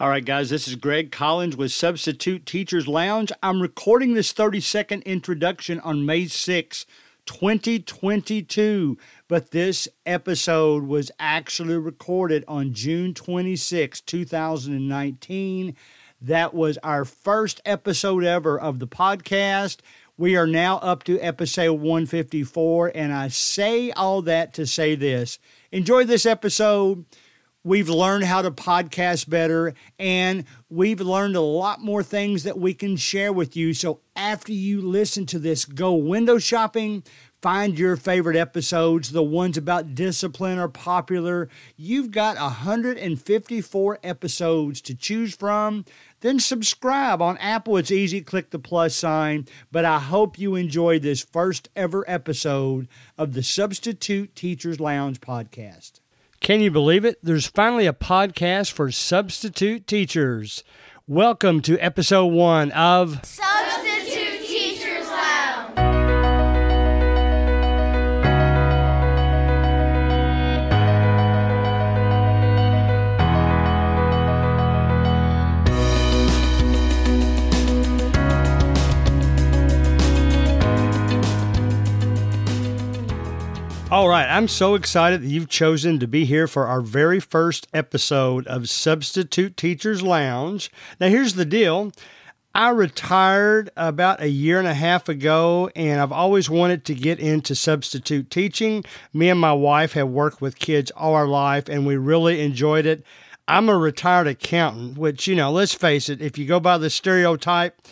All right, guys, this is Greg Collins with Substitute Teachers Lounge. I'm recording this 30 second introduction on May 6, 2022, but this episode was actually recorded on June 26, 2019. That was our first episode ever of the podcast. We are now up to episode 154, and I say all that to say this. Enjoy this episode. We've learned how to podcast better, and we've learned a lot more things that we can share with you. So, after you listen to this, go window shopping, find your favorite episodes. The ones about discipline are popular. You've got 154 episodes to choose from. Then subscribe on Apple. It's easy, click the plus sign. But I hope you enjoyed this first ever episode of the Substitute Teachers Lounge podcast. Can you believe it? There's finally a podcast for substitute teachers. Welcome to episode one of right, I'm so excited that you've chosen to be here for our very first episode of Substitute Teachers Lounge. Now, here's the deal. I retired about a year and a half ago, and I've always wanted to get into substitute teaching. Me and my wife have worked with kids all our life, and we really enjoyed it. I'm a retired accountant, which, you know, let's face it, if you go by the stereotype,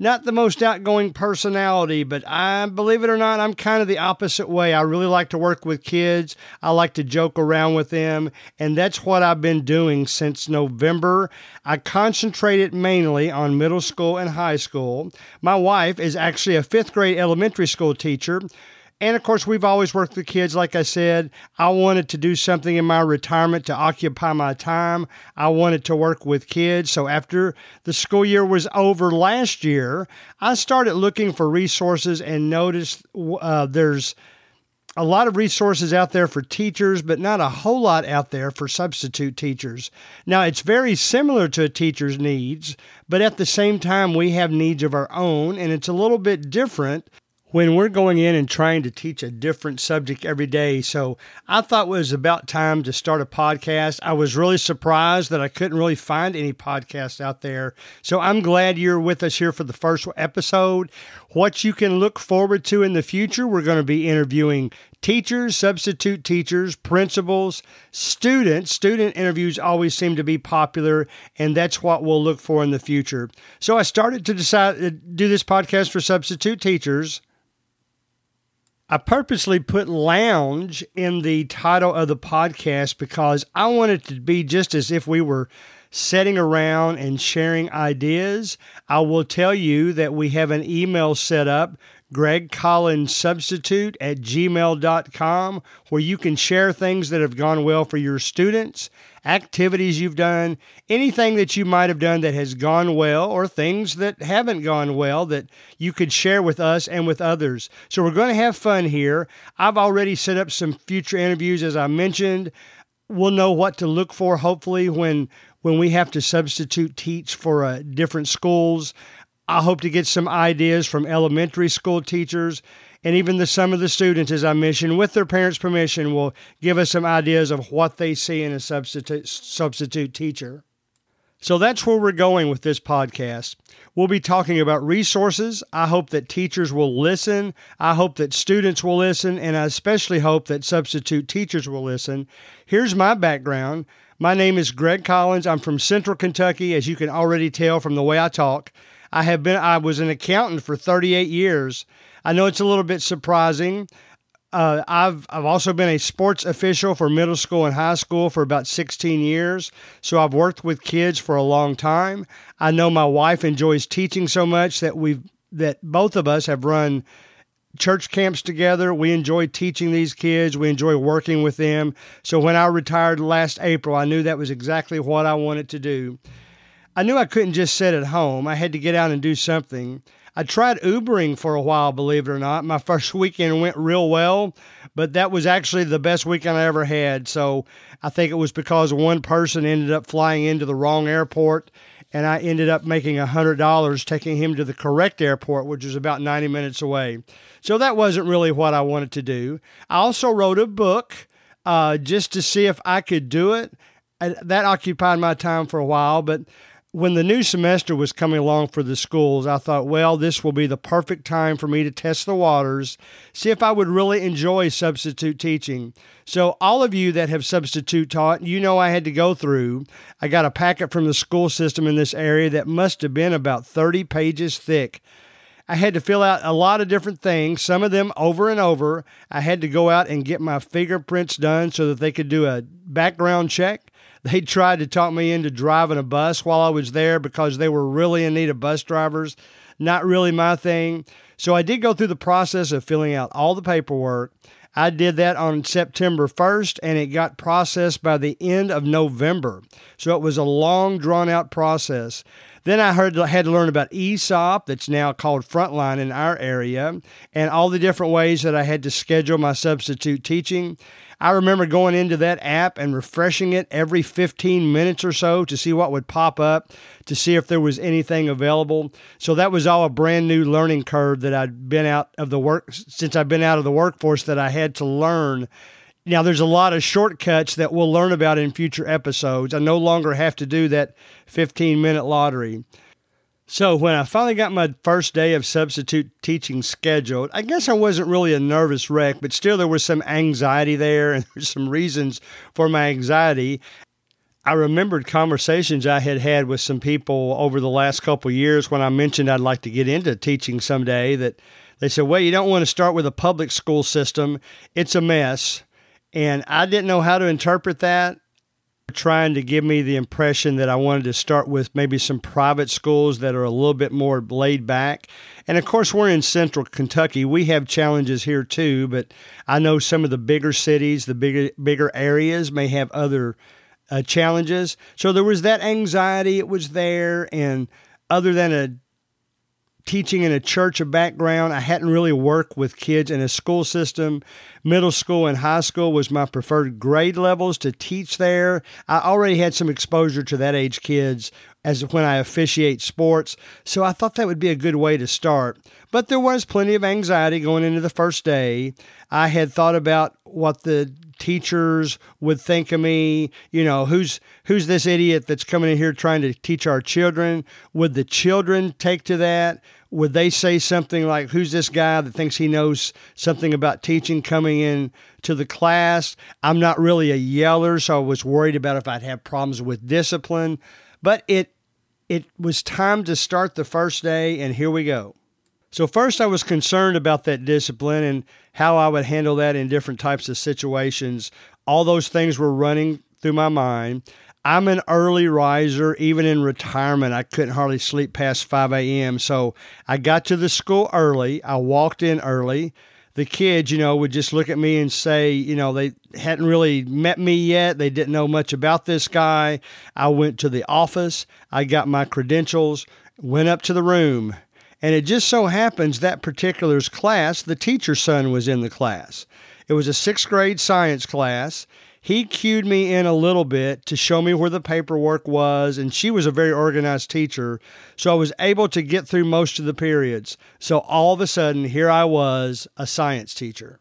not the most outgoing personality, but I believe it or not, I'm kind of the opposite way. I really like to work with kids. I like to joke around with them, and that's what I've been doing since November. I concentrated mainly on middle school and high school. My wife is actually a fifth grade elementary school teacher and of course, we've always worked with kids. Like I said, I wanted to do something in my retirement to occupy my time. I wanted to work with kids. So after the school year was over last year, I started looking for resources and noticed uh, there's a lot of resources out there for teachers, but not a whole lot out there for substitute teachers. Now, it's very similar to a teacher's needs, but at the same time, we have needs of our own, and it's a little bit different when we're going in and trying to teach a different subject every day. So I thought it was about time to start a podcast. I was really surprised that I couldn't really find any podcasts out there. So I'm glad you're with us here for the first episode. What you can look forward to in the future, we're going to be interviewing teachers, substitute teachers, principals, students. Student interviews always seem to be popular, and that's what we'll look for in the future. So I started to decide to do this podcast for substitute teachers I purposely put lounge in the title of the podcast because I want it to be just as if we were sitting around and sharing ideas. I will tell you that we have an email set up Greg Collins Substitute at gmail.com, where you can share things that have gone well for your students, activities you've done, anything that you might have done that has gone well, or things that haven't gone well that you could share with us and with others. So we're going to have fun here. I've already set up some future interviews, as I mentioned. We'll know what to look for, hopefully, when when we have to substitute teach for uh, different schools. I hope to get some ideas from elementary school teachers and even the some of the students, as I mentioned, with their parents' permission, will give us some ideas of what they see in a substitute substitute teacher. So that's where we're going with this podcast. We'll be talking about resources. I hope that teachers will listen. I hope that students will listen, and I especially hope that substitute teachers will listen. Here's my background. My name is Greg Collins. I'm from Central Kentucky, as you can already tell from the way I talk. I have been I was an accountant for 38 years. I know it's a little bit surprising. Uh, I've I've also been a sports official for middle school and high school for about 16 years. So I've worked with kids for a long time. I know my wife enjoys teaching so much that we've that both of us have run church camps together. We enjoy teaching these kids. We enjoy working with them. So when I retired last April, I knew that was exactly what I wanted to do. I knew I couldn't just sit at home. I had to get out and do something. I tried Ubering for a while, believe it or not. My first weekend went real well, but that was actually the best weekend I ever had. So I think it was because one person ended up flying into the wrong airport, and I ended up making $100 taking him to the correct airport, which is about 90 minutes away. So that wasn't really what I wanted to do. I also wrote a book uh, just to see if I could do it. That occupied my time for a while, but when the new semester was coming along for the schools, I thought, well, this will be the perfect time for me to test the waters, see if I would really enjoy substitute teaching. So, all of you that have substitute taught, you know I had to go through. I got a packet from the school system in this area that must have been about 30 pages thick. I had to fill out a lot of different things, some of them over and over. I had to go out and get my fingerprints done so that they could do a background check. They tried to talk me into driving a bus while I was there because they were really in need of bus drivers. Not really my thing. So I did go through the process of filling out all the paperwork. I did that on September 1st and it got processed by the end of November. So it was a long, drawn out process. Then I heard had to learn about Aesop, that's now called Frontline in our area, and all the different ways that I had to schedule my substitute teaching. I remember going into that app and refreshing it every 15 minutes or so to see what would pop up, to see if there was anything available. So that was all a brand new learning curve that I'd been out of the work since I've been out of the workforce that I had to learn. Now, there's a lot of shortcuts that we'll learn about in future episodes. I no longer have to do that 15 minute lottery. So, when I finally got my first day of substitute teaching scheduled, I guess I wasn't really a nervous wreck, but still there was some anxiety there and there's some reasons for my anxiety. I remembered conversations I had had with some people over the last couple years when I mentioned I'd like to get into teaching someday that they said, "Well, you don't want to start with a public school system. It's a mess." And I didn't know how to interpret that trying to give me the impression that I wanted to start with maybe some private schools that are a little bit more laid back. And of course, we're in central Kentucky. We have challenges here too, but I know some of the bigger cities, the bigger bigger areas may have other uh, challenges. So there was that anxiety, it was there and other than a teaching in a church background. I hadn't really worked with kids in a school system. Middle school and high school was my preferred grade levels to teach there. I already had some exposure to that age kids as when I officiate sports, so I thought that would be a good way to start. But there was plenty of anxiety going into the first day. I had thought about what the teachers would think of me you know who's who's this idiot that's coming in here trying to teach our children would the children take to that would they say something like who's this guy that thinks he knows something about teaching coming in to the class i'm not really a yeller so i was worried about if i'd have problems with discipline but it it was time to start the first day and here we go so, first, I was concerned about that discipline and how I would handle that in different types of situations. All those things were running through my mind. I'm an early riser, even in retirement. I couldn't hardly sleep past 5 a.m. So, I got to the school early. I walked in early. The kids, you know, would just look at me and say, you know, they hadn't really met me yet. They didn't know much about this guy. I went to the office. I got my credentials, went up to the room and it just so happens that particular class, the teacher's son was in the class. It was a sixth grade science class. He cued me in a little bit to show me where the paperwork was, and she was a very organized teacher. So I was able to get through most of the periods. So all of a sudden, here I was, a science teacher.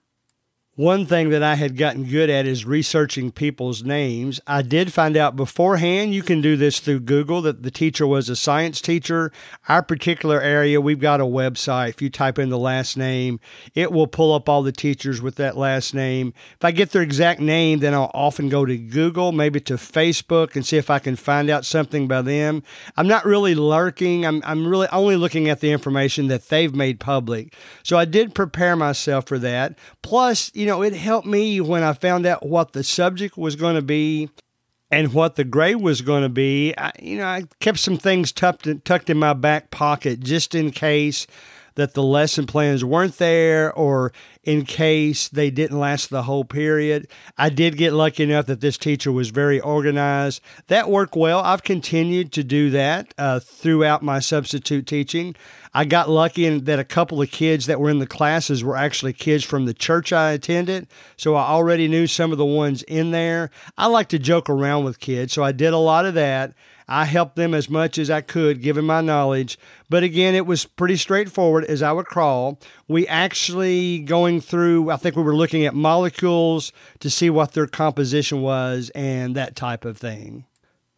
One thing that I had gotten good at is researching people's names. I did find out beforehand, you can do this through Google, that the teacher was a science teacher. Our particular area, we've got a website. If you type in the last name, it will pull up all the teachers with that last name. If I get their exact name, then I'll often go to Google, maybe to Facebook, and see if I can find out something by them. I'm not really lurking, I'm, I'm really only looking at the information that they've made public. So I did prepare myself for that. Plus, you know, it helped me when I found out what the subject was going to be and what the grade was going to be. I, you know, I kept some things tucked, tucked in my back pocket just in case. That the lesson plans weren't there or in case they didn't last the whole period. I did get lucky enough that this teacher was very organized. That worked well. I've continued to do that uh, throughout my substitute teaching. I got lucky in that a couple of kids that were in the classes were actually kids from the church I attended. So I already knew some of the ones in there. I like to joke around with kids, so I did a lot of that. I helped them as much as I could, given my knowledge. But again, it was pretty straightforward as I would crawl. We actually going through, I think we were looking at molecules to see what their composition was and that type of thing.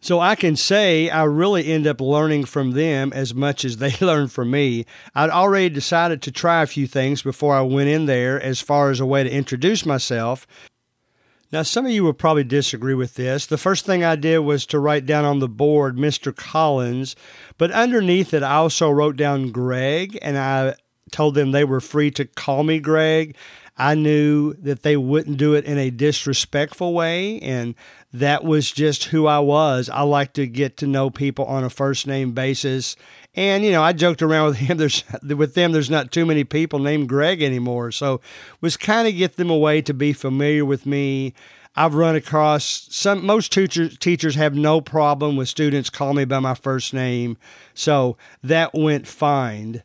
So I can say I really end up learning from them as much as they learned from me. I'd already decided to try a few things before I went in there as far as a way to introduce myself. Now, some of you will probably disagree with this. The first thing I did was to write down on the board Mr. Collins, but underneath it, I also wrote down Greg and I told them they were free to call me Greg. I knew that they wouldn't do it in a disrespectful way, and that was just who I was. I like to get to know people on a first name basis. And you know, I joked around with him. There's with them. There's not too many people named Greg anymore, so was kind of get them away to be familiar with me. I've run across some most teachers teachers have no problem with students call me by my first name, so that went fine.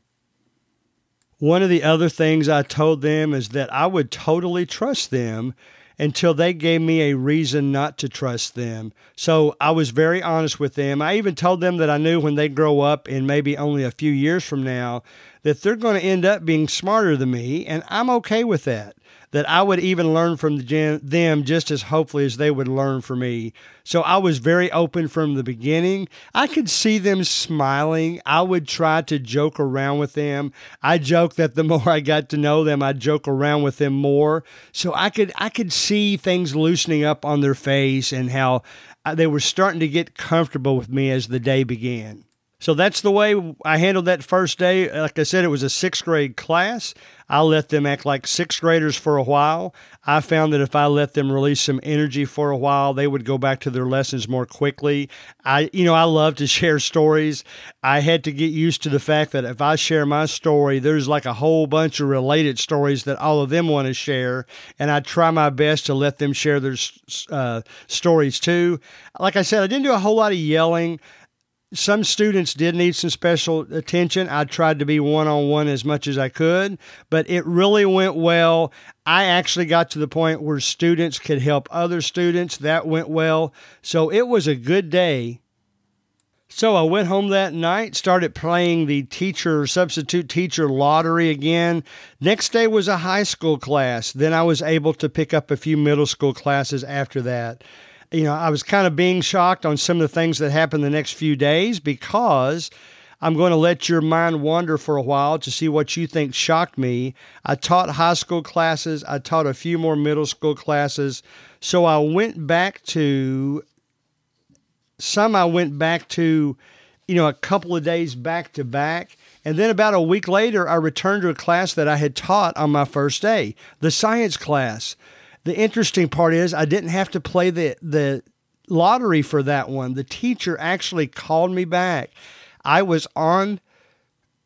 One of the other things I told them is that I would totally trust them until they gave me a reason not to trust them. So I was very honest with them. I even told them that I knew when they grow up in maybe only a few years from now that they're going to end up being smarter than me, and I'm okay with that that I would even learn from them just as hopefully as they would learn from me. So I was very open from the beginning. I could see them smiling. I would try to joke around with them. I joke that the more I got to know them, I'd joke around with them more. So I could I could see things loosening up on their face and how uh, they were starting to get comfortable with me as the day began. So that's the way I handled that first day. Like I said, it was a sixth grade class. I let them act like sixth graders for a while. I found that if I let them release some energy for a while, they would go back to their lessons more quickly. I, you know, I love to share stories. I had to get used to the fact that if I share my story, there's like a whole bunch of related stories that all of them want to share. And I try my best to let them share their uh, stories too. Like I said, I didn't do a whole lot of yelling some students did need some special attention. I tried to be one on one as much as I could, but it really went well. I actually got to the point where students could help other students. That went well. So it was a good day. So I went home that night, started playing the teacher, substitute teacher lottery again. Next day was a high school class. Then I was able to pick up a few middle school classes after that you know, I was kind of being shocked on some of the things that happened the next few days because I'm going to let your mind wander for a while to see what you think shocked me. I taught high school classes, I taught a few more middle school classes. So I went back to some I went back to, you know, a couple of days back to back. And then about a week later, I returned to a class that I had taught on my first day, the science class. The interesting part is I didn't have to play the the lottery for that one. The teacher actually called me back. I was on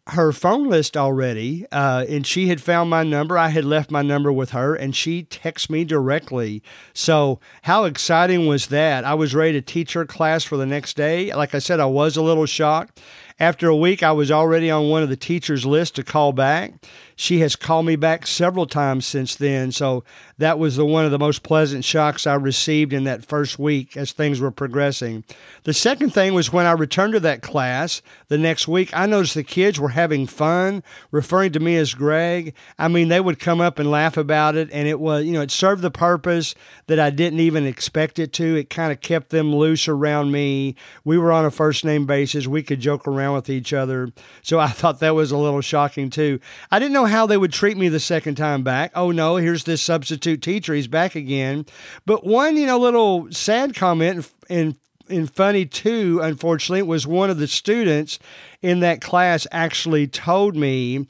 her phone list already, uh, and she had found my number. I had left my number with her, and she texted me directly. So, how exciting was that? I was ready to teach her class for the next day. Like I said, I was a little shocked. After a week, I was already on one of the teachers' list to call back. She has called me back several times since then. So that was the one of the most pleasant shocks I received in that first week as things were progressing. The second thing was when I returned to that class the next week, I noticed the kids were having fun, referring to me as Greg. I mean, they would come up and laugh about it, and it was, you know, it served the purpose that I didn't even expect it to. It kind of kept them loose around me. We were on a first name basis. We could joke around with each other. So I thought that was a little shocking too. I didn't know how they would treat me the second time back. Oh no, here's this substitute teacher. He's back again. But one, you know, little sad comment and and funny too, unfortunately, was one of the students in that class actually told me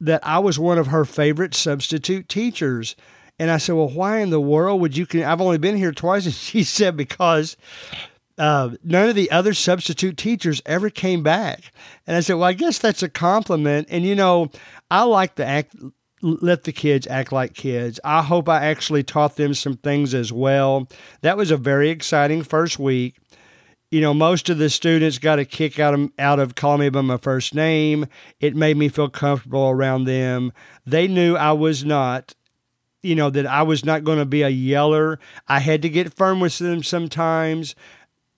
that I was one of her favorite substitute teachers. And I said, Well, why in the world would you? Can I've only been here twice. And she said, Because uh, none of the other substitute teachers ever came back. And I said, well, I guess that's a compliment. And, you know, I like to act, let the kids act like kids. I hope I actually taught them some things as well. That was a very exciting first week. You know, most of the students got a kick out of, out of calling me by my first name. It made me feel comfortable around them. They knew I was not you know, that I was not going to be a yeller. I had to get firm with them sometimes.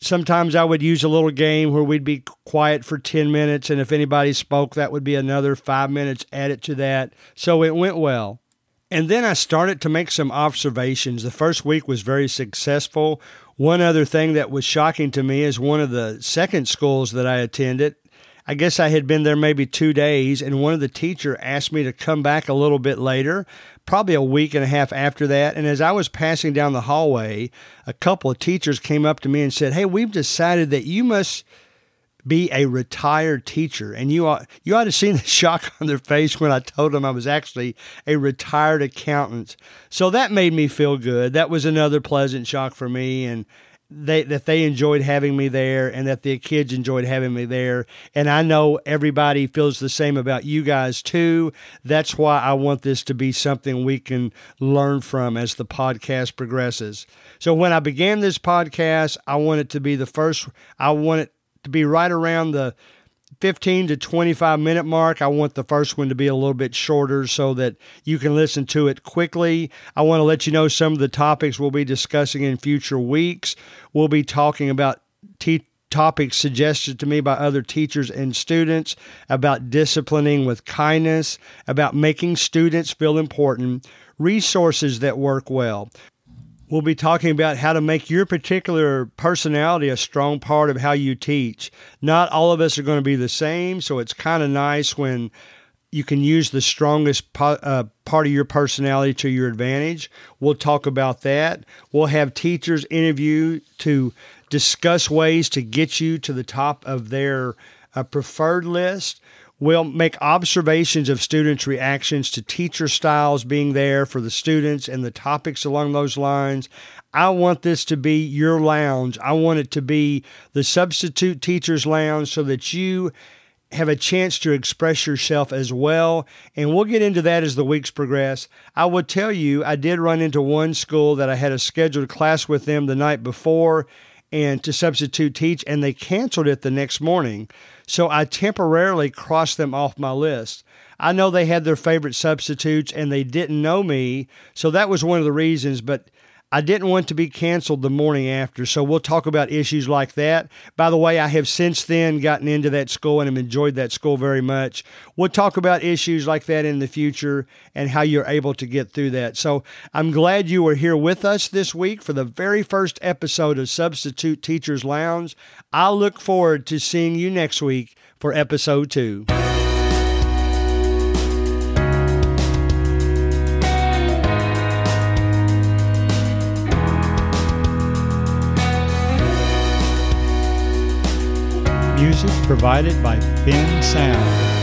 Sometimes I would use a little game where we'd be quiet for 10 minutes, and if anybody spoke, that would be another five minutes added to that. So it went well. And then I started to make some observations. The first week was very successful. One other thing that was shocking to me is one of the second schools that I attended I guess I had been there maybe two days, and one of the teacher asked me to come back a little bit later, probably a week and a half after that. And as I was passing down the hallway, a couple of teachers came up to me and said, "Hey, we've decided that you must." be a retired teacher. And you ought, you ought to see the shock on their face when I told them I was actually a retired accountant. So that made me feel good. That was another pleasant shock for me. And they that they enjoyed having me there and that the kids enjoyed having me there. And I know everybody feels the same about you guys too. That's why I want this to be something we can learn from as the podcast progresses. So when I began this podcast I want it to be the first I want it to be right around the 15 to 25 minute mark. I want the first one to be a little bit shorter so that you can listen to it quickly. I want to let you know some of the topics we'll be discussing in future weeks. We'll be talking about topics suggested to me by other teachers and students about disciplining with kindness, about making students feel important, resources that work well. We'll be talking about how to make your particular personality a strong part of how you teach. Not all of us are going to be the same, so it's kind of nice when you can use the strongest uh, part of your personality to your advantage. We'll talk about that. We'll have teachers interview to discuss ways to get you to the top of their uh, preferred list. We'll make observations of students' reactions to teacher styles being there for the students and the topics along those lines. I want this to be your lounge. I want it to be the substitute teacher's lounge so that you have a chance to express yourself as well. And we'll get into that as the weeks progress. I will tell you, I did run into one school that I had a scheduled class with them the night before and to substitute teach, and they canceled it the next morning. So I temporarily crossed them off my list. I know they had their favorite substitutes and they didn't know me. So that was one of the reasons, but I didn't want to be canceled the morning after. So we'll talk about issues like that. By the way, I have since then gotten into that school and have enjoyed that school very much. We'll talk about issues like that in the future and how you're able to get through that. So I'm glad you were here with us this week for the very first episode of Substitute Teachers Lounge. I look forward to seeing you next week for episode two. Music provided by Bensound.